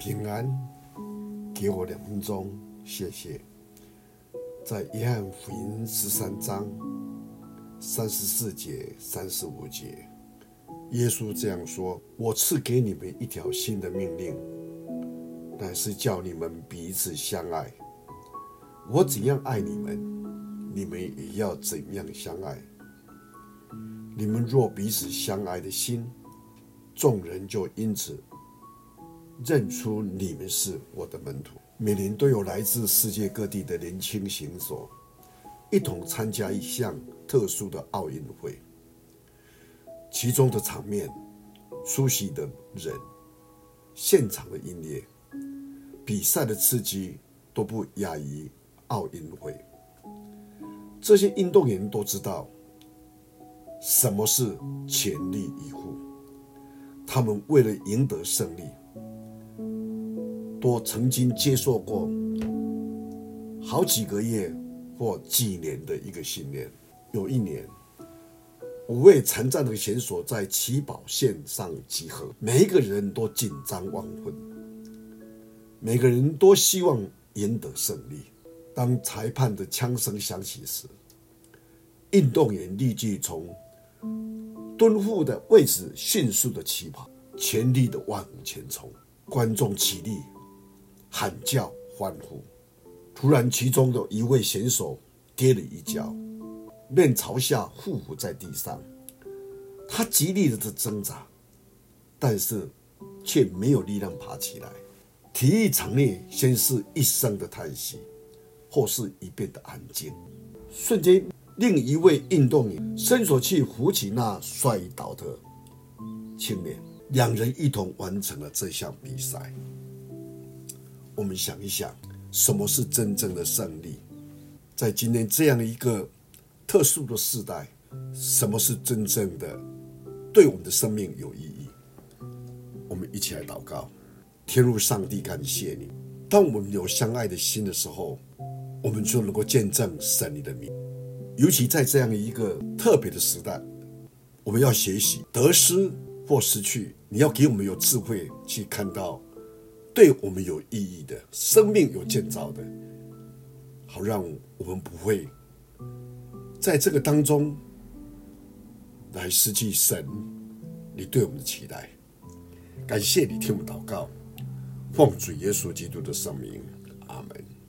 平安，给我两分钟，谢谢。在约翰福音十三章三十四节、三十五节，耶稣这样说：“我赐给你们一条新的命令，乃是叫你们彼此相爱。我怎样爱你们，你们也要怎样相爱。你们若彼此相爱的心，众人就因此认出你们是我的门徒。每年都有来自世界各地的年轻行手，一同参加一项特殊的奥运会。其中的场面、出席的人、现场的音乐、比赛的刺激都不亚于奥运会。这些运动员都知道什么是全力以赴。他们为了赢得胜利，都曾经接受过好几个月或几年的一个训练。有一年，五位残障的选手在起跑线上集合，每一个人都紧张万分，每个人都希望赢得胜利。当裁判的枪声响起时，运动员立即从蹲伏的位置迅速的起跑，全力的往前冲。观众起立，喊叫欢呼。突然，其中的一位选手跌了一跤，面朝下匍匐在地上。他极力的挣扎，但是却没有力量爬起来。体育场内先是一声的叹息，后是一片的安静。瞬间。另一位运动员伸手去扶起那摔倒的青年，两人一同完成了这项比赛。我们想一想，什么是真正的胜利？在今天这样一个特殊的时代，什么是真正的对我们的生命有意义？我们一起来祷告，天父上帝，感谢你。当我们有相爱的心的时候，我们就能够见证神你的名。尤其在这样一个特别的时代，我们要学习得失或失去，你要给我们有智慧去看到对我们有意义的生命有建造的，好让我们不会在这个当中来失去神你对我们的期待。感谢你听我祷告，奉主耶稣基督的圣名，阿门。